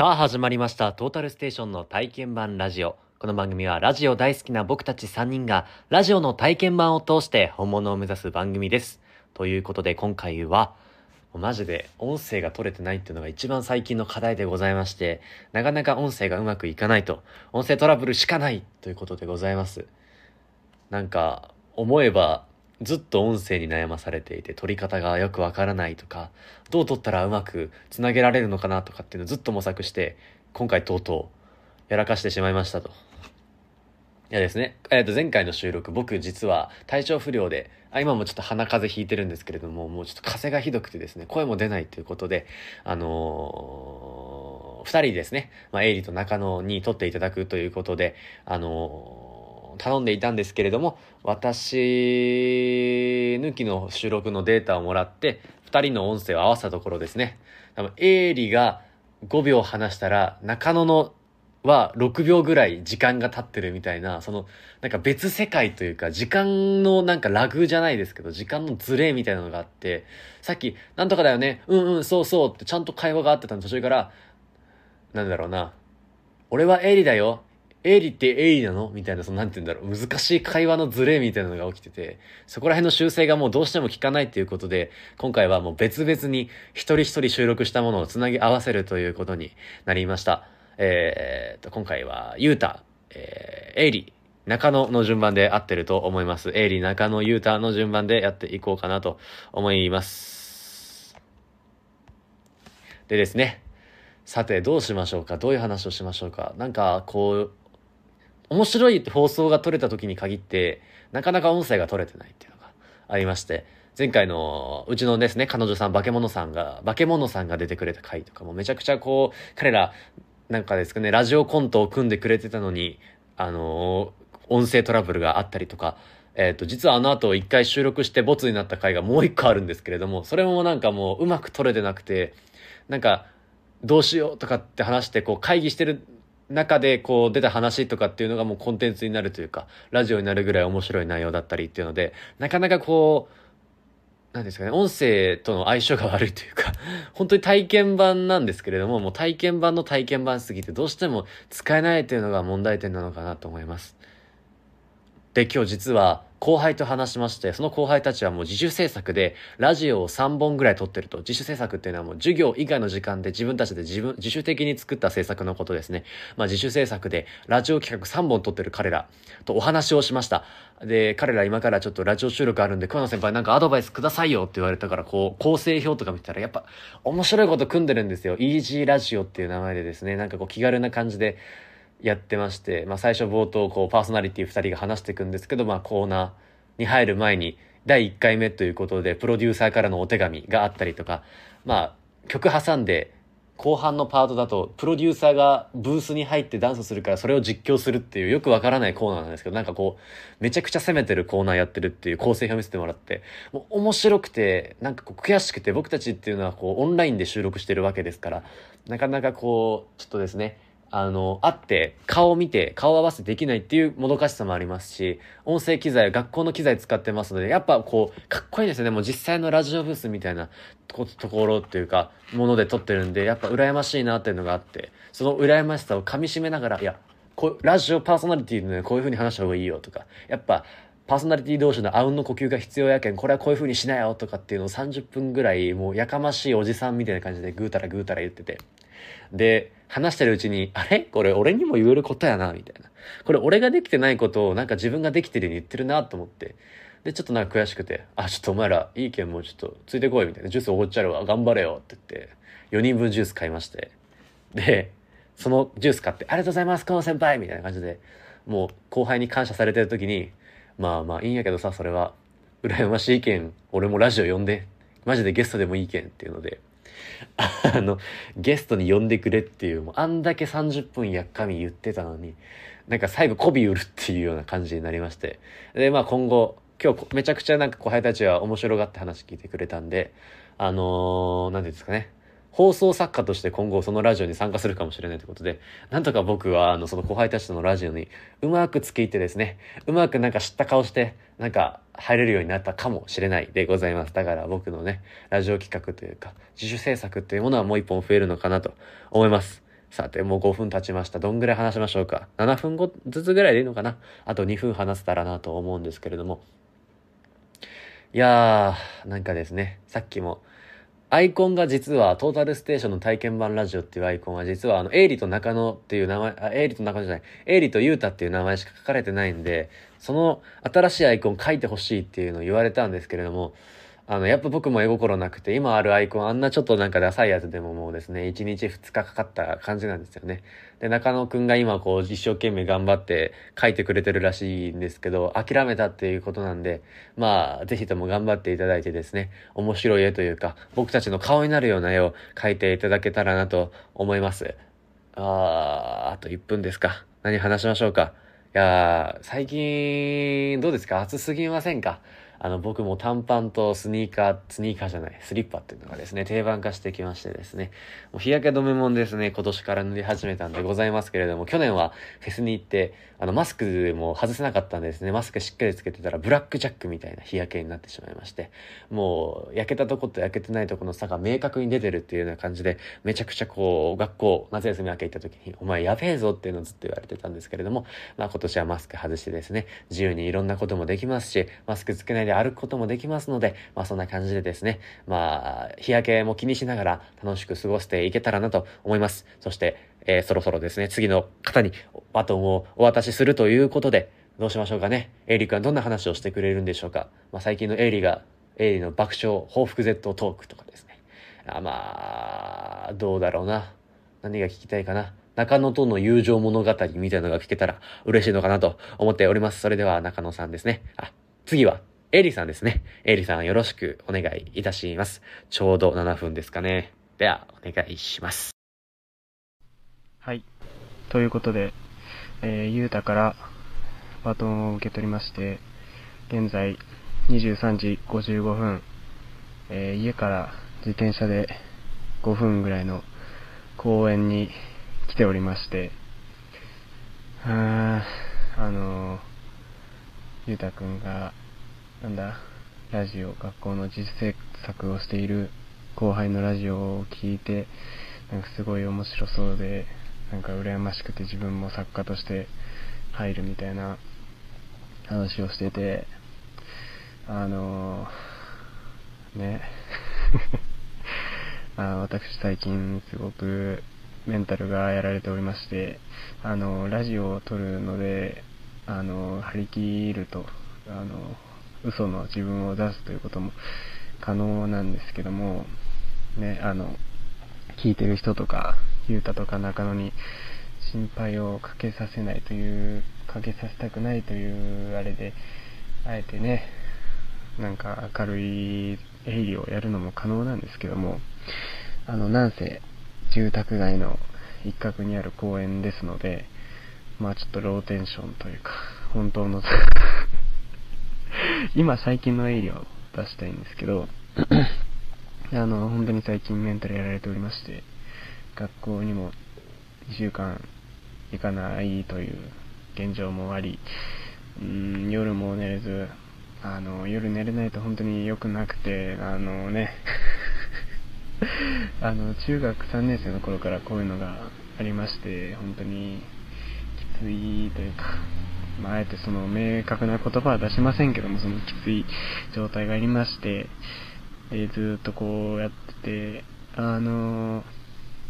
さあ始まりました。トータルステーションの体験版ラジオ。この番組はラジオ大好きな僕たち3人がラジオの体験版を通して本物を目指す番組です。ということで今回はマジで音声が取れてないっていうのが一番最近の課題でございましてなかなか音声がうまくいかないと音声トラブルしかないということでございます。なんか思えばずっと音声に悩まされていて撮り方がよくわからないとかどう撮ったらうまくつなげられるのかなとかっていうのをずっと模索して今回とうとうやらかしてしまいましたと。いやですね、えー、と前回の収録僕実は体調不良であ今もちょっと鼻風邪ひいてるんですけれどももうちょっと風がひどくてですね声も出ないということであのー、2人ですね、まあ、エイリと中野に撮っていただくということであのー頼んでいたんですけれども私抜きの収録のデータをもらって2人の音声を合わせたところですね。多分エイリが5秒話したら中野のは6秒ぐらい時間が経ってるみたいな、その、なんか別世界というか、時間のなんかラグじゃないですけど、時間のズレみたいなのがあって、さっき、なんとかだよね、うんうん、そうそうってちゃんと会話があってたの途中から、なんだろうな、俺はエイリだよ、エイリってエイリなの？みたいな、その、なんて言うんだろう、難しい会話のズレみたいなのが起きてて、そこら辺の修正がもうどうしても効かないっていうことで、今回はもう別々に一人一人収録したものをつなぎ合わせるということになりました。えー、と、今回は、ユータ、えー、エイリ、中野の順番で合ってると思います。エイリ、中野、ユータの順番でやっていこうかなと思います。でですね、さてどうしましょうかどういう話をしましょうかなんかこう面白い放送が撮れた時に限って、なかなか音声が撮れてないっていうのがありまして、前回のうちのですね、彼女さん、化け物さんが、化け物さんが出てくれた回とかもめちゃくちゃこう、彼ら、なんかですかね、ラジオコントを組んでくれてたのに、あの音声トラブルがあったりとか、えっ、ー、と、実はあの後一回収録してボツになった回がもう一個あるんですけれども、それもなんかもううまく撮れてなくて、なんか、どうしようとかって話してこう会議してる中でこう出た話とかっていうのがもうコンテンツになるというか、ラジオになるぐらい面白い内容だったりっていうので、なかなかこう、何ですかね、音声との相性が悪いというか、本当に体験版なんですけれども、もう体験版の体験版すぎてどうしても使えないというのが問題点なのかなと思います。で、今日実は後輩と話しまして、その後輩たちはもう自主制作で、ラジオを3本ぐらい撮ってると。自主制作っていうのはもう授業以外の時間で自分たちで自分、自主的に作った制作のことですね。まあ自主制作で、ラジオ企画3本撮ってる彼らとお話をしました。で、彼ら今からちょっとラジオ収録あるんで、桑野先輩なんかアドバイスくださいよって言われたから、こう、構成表とか見たら、やっぱ面白いこと組んでるんですよ。イージーラジオっていう名前でですね、なんかこう気軽な感じで、やってまして、まあ、最初冒頭こうパーソナリティ2人が話していくんですけど、まあ、コーナーに入る前に第1回目ということでプロデューサーからのお手紙があったりとか、まあ、曲挟んで後半のパートだとプロデューサーがブースに入ってダンスするからそれを実況するっていうよくわからないコーナーなんですけどなんかこうめちゃくちゃ攻めてるコーナーやってるっていう構成表見せてもらってもう面白くてなんかこう悔しくて僕たちっていうのはこうオンラインで収録してるわけですからなかなかこうちょっとですねあの、会って顔を見て顔合わせできないっていうもどかしさもありますし、音声機材、学校の機材使ってますので、やっぱこう、かっこいいですよね。もう実際のラジオブースみたいなところっていうか、もので撮ってるんで、やっぱ羨ましいなっていうのがあって、その羨ましさを噛み締めながら、いや、こラジオパーソナリティでね、こういう風に話した方がいいよとか、やっぱ、パーソナリティ同士のあうんの呼吸が必要やけん、これはこういう風にしなよとかっていうのを30分ぐらい、もうやかましいおじさんみたいな感じでぐうたらぐうたら言ってて。で、話してるうちに、あれ？これ俺にも言えることやな、みたいな。これ俺ができてないことをなんか自分ができてるように言ってるなと思って。で、ちょっとなんか悔しくて、あ、ちょっとお前らいいけんもうちょっとついてこい、みたいな。ジュースおごっちゃるわ、頑張れよって言って、4人分ジュース買いまして。で、そのジュース買って、ありがとうございます、この先輩みたいな感じで、もう後輩に感謝されてる時に、まあまあいいんやけどさ、それは、羨ましいけん、俺もラジオ呼んで、マジでゲストでもいいけんっていうので、あの、ゲストに呼んでくれっていう、もうあんだけ30分やっかみ言ってたのに、なんか最後媚び売るっていうような感じになりまして。で、まあ今後、今日めちゃくちゃなんか後輩たちは面白がって話聞いてくれたんで、あのー、なんていうんですかね。放送作家として今後そのラジオに参加するかもしれないということで、なんとか僕はあのその後輩たちとのラジオにうまく付き入ってですね、うまくなんか知った顔して、なんか入れるようになったかもしれないでございます。だから僕のね、ラジオ企画というか、自主制作というものはもう一本増えるのかなと思います。さて、もう5分経ちました。どんぐらい話しましょうか。7分後ずつぐらいでいいのかなあと2分話せたらなと思うんですけれども。いやー、なんかですね、さっきも、アイコンが実は、トータルステーションの体験版ラジオっていうアイコンは実は、あの、エイリと中野っていう名前、あ、エイリと中野じゃない、エイリとユータっていう名前しか書かれてないんで、その新しいアイコン書いてほしいっていうのを言われたんですけれども、あの、やっぱ僕も絵心なくて、今あるアイコン、あんなちょっとなんかダサいやつでももうですね、1日2日かかった感じなんですよね。で、中野くんが今こう、一生懸命頑張って書いてくれてるらしいんですけど、諦めたっていうことなんで、まあ、ぜひとも頑張っていただいてですね、面白い絵というか、僕たちの顔になるような絵を描いていただけたらなと思います。あー、あと1分ですか。何話しましょうか。いやー、最近、どうですか？暑すぎませんか？あの、僕も短パンとスニーカー、スニーカーじゃない、スリッパっていうのがですね、定番化してきましてですね、もう日焼け止めもんですね、今年から塗り始めたんでございますけれども、去年はフェスに行って、あの、マスクも外せなかったんですね、マスクしっかりつけてたら、ブラックジャックみたいな日焼けになってしまいまして、もう、焼けたとこと焼けてないとこの差が明確に出てるっていうような感じで、めちゃくちゃこう、学校、夏休み明け行った時に、お前やべえぞっていうのをずっと言われてたんですけれども、まあ今年はマスク外してですね、自由にいろんなこともできますし、マスクつけないでで歩くこともできますので、まあそんな感じでですね、まあ、日焼けも気にしながら楽しく過ごしていけたらなと思います。そして、えー、そろそろですね、次の方にバトンをお渡しするということで、どうしましょうかね。エイリ君はどんな話をしてくれるんでしょうか。まあ最近のエイリが、エイリの爆笑、報復 Z トークとかですね。あまあ、どうだろうな。何が聞きたいかな。中野との友情物語みたいなのが聞けたら嬉しいのかなと思っております。それでは中野さんですね。あ、次はエリさんですね。エリさんよろしくお願いいたします。ちょうど7分ですかね。では、お願いします。はい。ということで、えー、ゆうたからバトンを受け取りまして、現在23時55分、えー、家から自転車で5分ぐらいの公園に来ておりまして、ああのー、ゆうたくんがなんだ、ラジオ、学校の実制作をしている後輩のラジオを聞いて、なんかすごい面白そうで、なんか羨ましくて自分も作家として入るみたいな話をしてて、あのー、ね、あ私最近すごくメンタルがやられておりまして、あの、ラジオを撮るので、あの、張り切ると、あの、嘘の自分を出すということも可能なんですけども、ね、あの、聞いてる人とか、ゆうたとか中野に心配をかけさせないという、かけさせたくないというあれで、あえてね、なんか明るい営利をやるのも可能なんですけども、あの、なんせ住宅街の一角にある公園ですので、まあちょっとローテンションというか、本当の今最近のエイリを出したいんですけど、あの、本当に最近メンタルやられておりまして、学校にも2週間行かないという現状もあり、うん、夜も寝れず、あの、夜寝れないと本当に良くなくて、あのね、あの、中学3年生の頃からこういうのがありまして、本当にきついというか、まあ、あえてその明確な言葉は出しませんけども、そのきつい状態がありまして、でずっとこうやってて、あの、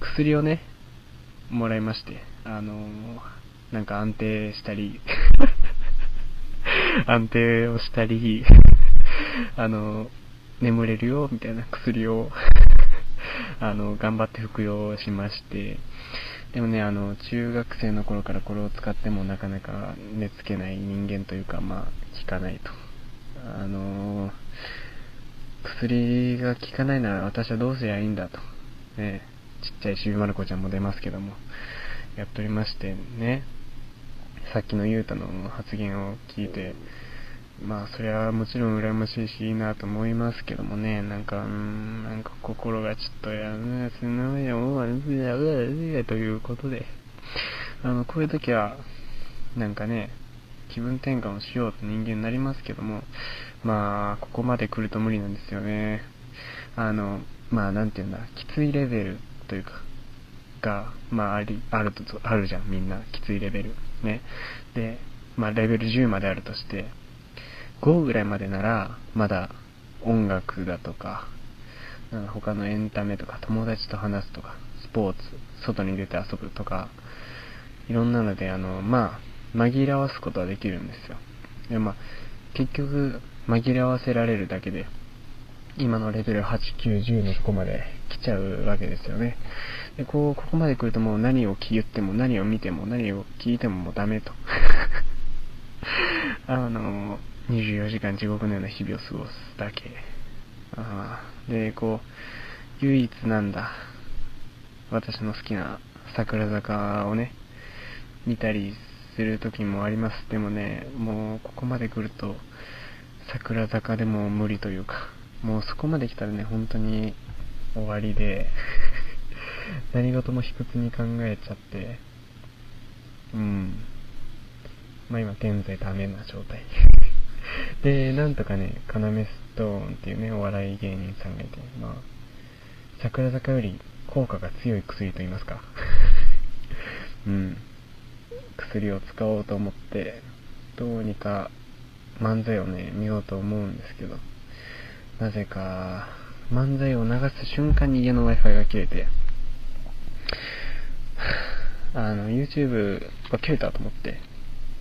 薬をね、もらいまして、あの、なんか安定したり 安定をしたり あの、眠れるよ、みたいな薬を あの、頑張って服用しまして、でもね、あの、中学生の頃からこれを使ってもなかなか寝つけない人間というか、まあ、効かないと。あの薬が効かないなら私はどうすりゃいいんだと。ね、ちっちゃいしびまる子ちゃんも出ますけども、やっておりましてね、さっきのゆうたの発言を聞いて、まあ、それはもちろん羨ましいし、いいなと思いますけどもね、なんか、うん、なんか心がちょっとやめすのや、おわんや、うわや、ということで、あの、こういう時は、なんかね、気分転換をしようと人間になりますけども、まあ、ここまで来ると無理なんですよね。あの、まあ、なんていうんだ、きついレベルというか、が、まあ、あり、あると、あるじゃん、みんな。きついレベル。ね。で、まあ、レベル10まであるとして、5ぐらいまでなら、まだ音楽だとか、他のエンタメとか、友達と話すとか、スポーツ、外に出て遊ぶとか、いろんなので、あの、まあ、紛らわすことはできるんですよ。で、まあ、結局、紛らわせられるだけで、今のレベル8、9、10のとこまで来ちゃうわけですよね。で、こう、ここまで来るともう何を言っても、何を見ても、何を聞いてももうダメと。あの、24時間地獄のような日々を過ごすだけ。あで、こう、唯一なんだ、私の好きな桜坂をね、見たりする時もあります。でもね、もうここまで来ると、桜坂でも無理というか、もうそこまで来たらね、本当に終わりで 何事も卑屈に考えちゃって、うん。まあ今現在ダメな状態 で、なんとかね、カナメストーンっていうね、お笑い芸人さんがいて、まあ、桜坂より効果が強い薬と言いますか。うん。薬を使おうと思って、どうにか漫才をね、見ようと思うんですけど、なぜか、漫才を流す瞬間に家の Wi-Fi が切れて、あの、YouTube が切れたと思って、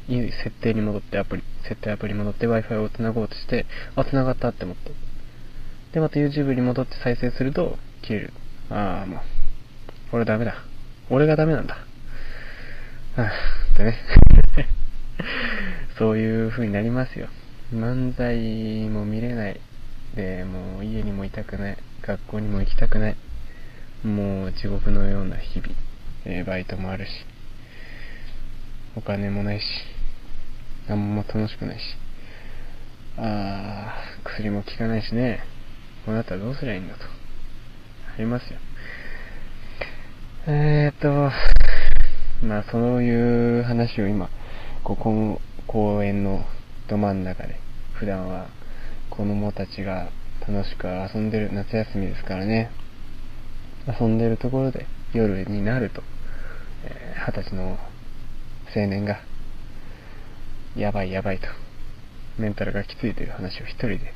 に設定に戻ってアプリ、設定アプリ戻って Wi-Fi を繋ごうとして、あ、繋がったって思って。で、また YouTube に戻って再生すると、切れる。ああ、もう、俺ダメだ。俺がダメなんだ。はぁ、ってね。そういう風になりますよ。漫才も見れない。で、もう家にもいたくない。学校にも行きたくない。もう地獄のような日々。えー、バイトもあるし。お金もないし。何も楽しくないし。あー、薬も効かないしね。こうなったらどうすりゃいいんだと。ありますよ。えーっと、まあそういう話を今、ここの公園のど真ん中で、普段は子供たちが楽しく遊んでる夏休みですからね。遊んでるところで夜になると、えー、二十歳の青年が、やばいやばいと、メンタルがきついという話を一人で。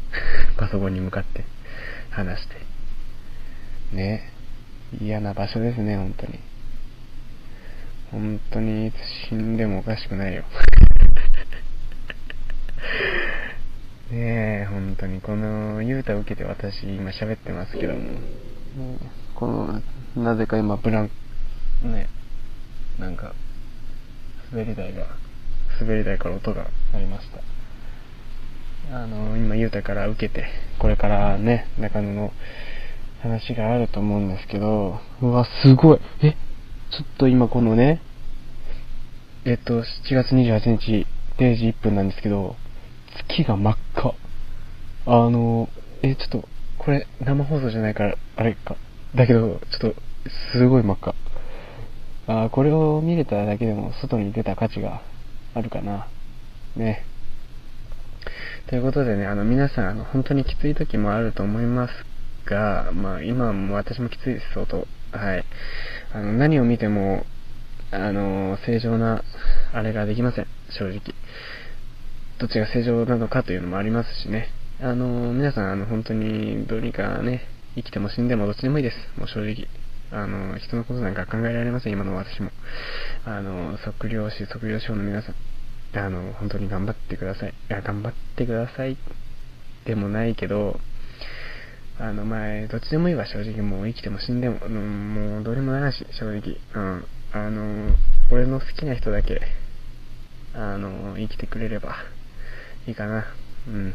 パソコンに向かって。話して。ね。嫌な場所ですね、本当に。本当にいつ死んでもおかしくないよ。ねえ、本当に、この、ゆうたを受けて私今喋ってますけども、この、なぜか今ブラン、ね、なんか、滑り台が、滑り台から音がありました。あの、今ゆうたから受けて、これからね、中野の話があると思うんですけど、うわ、すごい。え、ちょっと今このね、えっと、7月28日、0時1分なんですけど、月が真っ赤。あの、え、ちょっと、これ生放送じゃないから、あれか。だけど、ちょっと、すごい真っ赤。あこれを見れただけでも外に出た価値があるかな。ね。ということでね、あの皆さん、あの本当にきつい時もあると思いますが、まあ今も私もきついです、相当。はい。あの、何を見ても、あの、正常な、あれができません、正直。どっちが正常なのかというのもありますしね。あの、皆さん、あの、本当に、どうにかね、生きても死んでもどっちでもいいです。もう正直。あの、人のことなんか考えられません、今の私も。あの、測量士、測量士の皆さん、あの、本当に頑張ってください。いや、頑張ってくださいでもないけど、あの、前、どっちでもいいわ、正直。もう生きても死んでも、うん、もうどうにもならし、正直。うん。あの、俺の好きな人だけ、あの、生きてくれればいいかな。うん。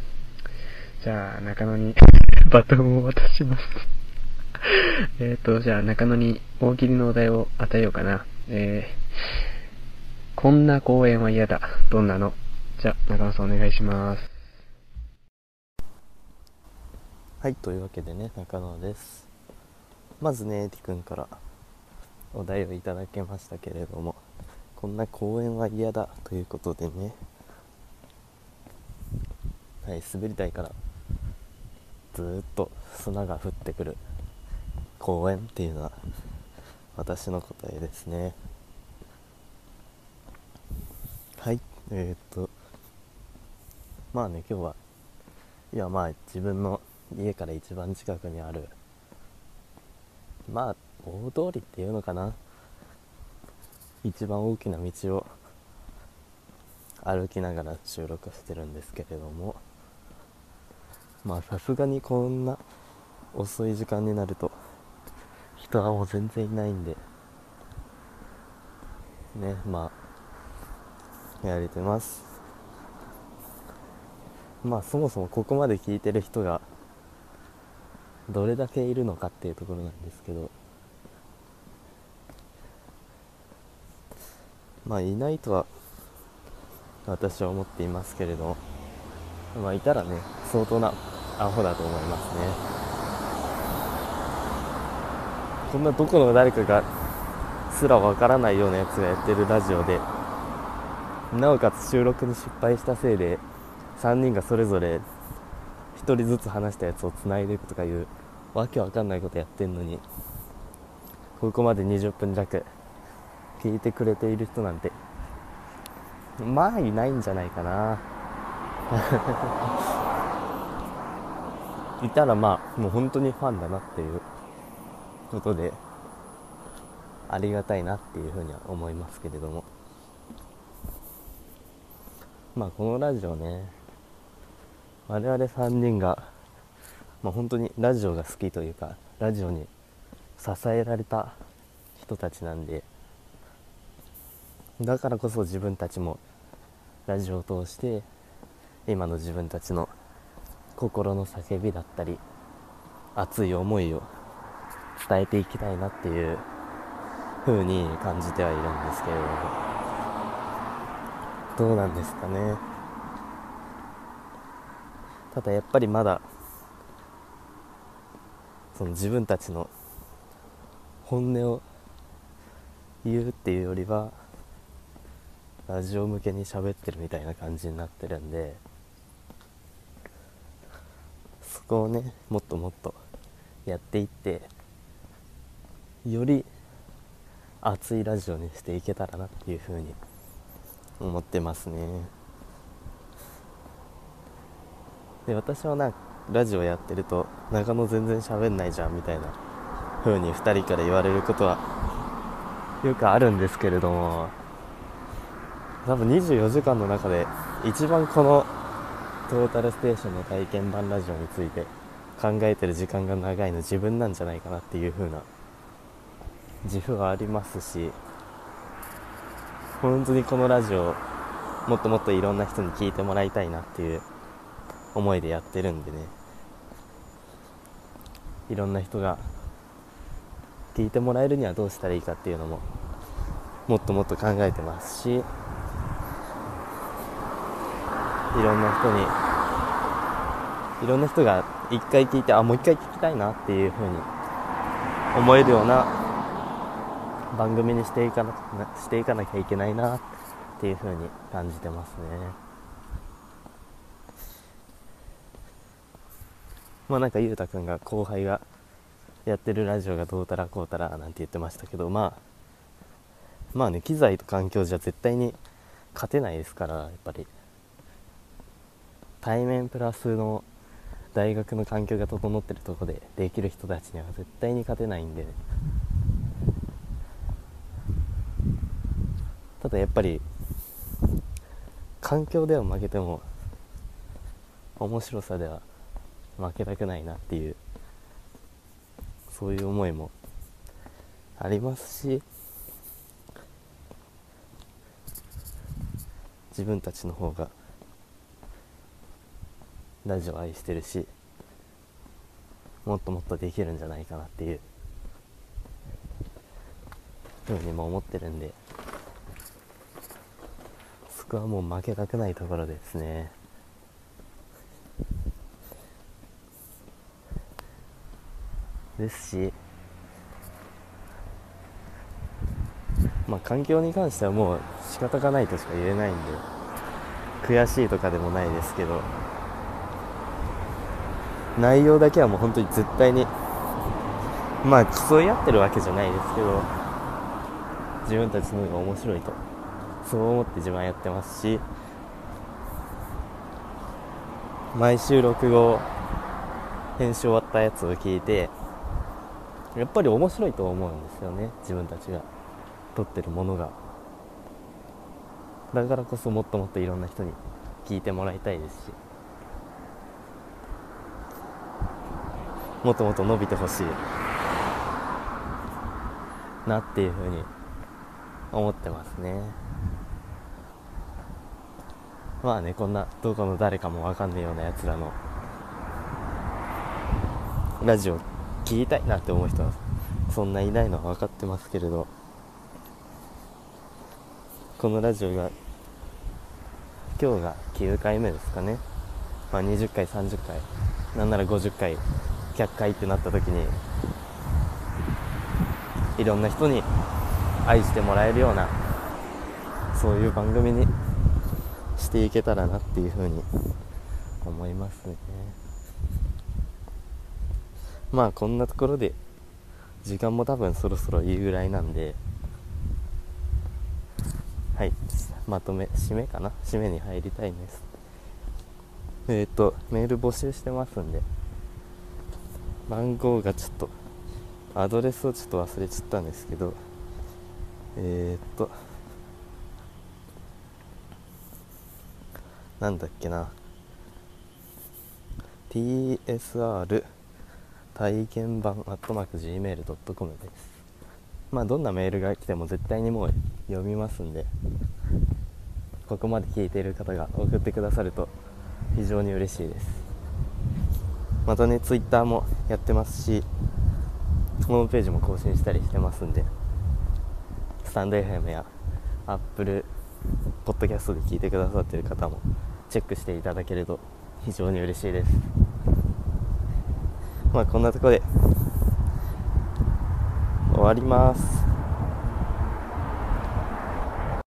じゃあ、中野に バトンを渡します えっと、じゃあ中野に大喜利のお題を与えようかな。えー、こんな公園は嫌だ。どんなの？じゃあ、中野さんお願いします。はい、というわけでね、中野です。まずね、エティ君からお題をいただけましたけれども、こんな公園は嫌だということでね、はい、滑り台からずっと砂が降ってくる公園っていうのは私の答えですね。はい。えー、っと。まあね今日はいやまあ自分の家から一番近くにあるまあ大通りっていうのかな。一番大きな道を歩きながら収録してるんですけれども。まあさすがにこんな遅い時間になると人はもう全然いないんで。ねまあやれてます。まあそもそもここまで聞いてる人がどれだけいるのかっていうところなんですけど。まあいないとは私は思っていますけれどまあいたらね相当なアホだと思いますね。こんなどこの誰かがすらわからないようなやつがやってるラジオでなおかつ収録に失敗したせいで3人がそれぞれ1人ずつ話したやつをつないでいくとかいうわけわかんないことやってんのにここまで20分弱聞いてくれている人なんてまあいないんじゃないかな。いたらまあもう本当にファンだなっていう。ことでありがたいなっていうふうには思いますけれども。まあこのラジオね我々3人がまあ本当にラジオが好きというかラジオに支えられた人たちなんでだからこそ自分たちもラジオを通して今の自分たちの心の叫びだったり熱い思いを伝えていきたいなっていう風に感じてはいるんですけれど。もどうなんですかね。ただやっぱりまだその自分たちの本音を言うっていうよりはラジオ向けに喋ってるみたいな感じになってるんでそこをねもっともっとやっていってより熱いラジオにしていけたらなっていうふうに思ってますね。で私はなラジオやってると中野全然喋んないじゃんみたいな風に2人から言われることはよくあるんですけれども。多分24時間の中で一番このトータルステーションの体験版ラジオについて考えてる時間が長いの自分なんじゃないかなっていう風な自負はありますし本当にこのラジオもっともっといろんな人に聞いてもらいたいなっていう思いでやってるんでね。いろんな人が聞いてもらえるにはどうしたらいいかっていうのももっともっと考えてますしいろんな人にいろんな人が一回聞いてあもう一回聞きたいなっていうふうに思えるような番組にしていかなしていかなきゃいけないなっていうふうに感じてますね。まあなんかゆうたくんが後輩がやってるラジオがどうたらこうたらなんて言ってましたけどまあまあね機材と環境じゃ絶対に勝てないですからやっぱり。対面プラスの大学の環境が整ってるとこでできる人たちには絶対に勝てないんで。ただやっぱり環境では負けても面白さでは負けたくないなっていうそういう思いもありますし自分たちの方がラジオ愛してるしもっともっとできるんじゃないかなっていうふうにも思ってるんでそこはもう負けたくないところですね。ですしまあ環境に関してはもう仕方がないとしか言えないんで悔しいとかでもないですけど内容だけはもう本当に絶対にまあ競い合ってるわけじゃないですけど自分たちの方が面白いと。そう思って自分はやってますし毎週録画編集終わったやつを聞いてやっぱり面白いと思うんですよね自分たちが撮ってるものが。だからこそもっともっといろんな人に聞いてもらいたいですしもっともっと伸びてほしい。なっていうふうに思ってますね。まあねこんなどこの誰かもわかんないようなやつらのラジオ聞きたいなって思う人はそんないないのは分かってますけれどこのラジオが今日が9回目ですかね、まあ、20回30回なんなら50回100回ってなった時にいろんな人に愛してもらえるようなそういう番組にしていけたらなっていうふうに思いますね。まあこんなところで時間も多分そろそろいいぐらいなんではいまとめ締めかな？締めに入りたいんです。えっ、ー、とメール募集してますんで番号がちょっとアドレスをちょっと忘れちゃったんですけどえっ、ー、となんだっけな。Tsr 体験版アットマーク gmail.com です。まあどんなメールが来ても絶対にもう読みますんでここまで聞いている方が送ってくださると非常に嬉しいです。またね Twitter もやってますしホームページも更新したりしてますんでスタンド FM や Apple ポッドキャストで聞いてくださってる方もチェックしていただけると非常に嬉しいです。まあこんなとこで終わります。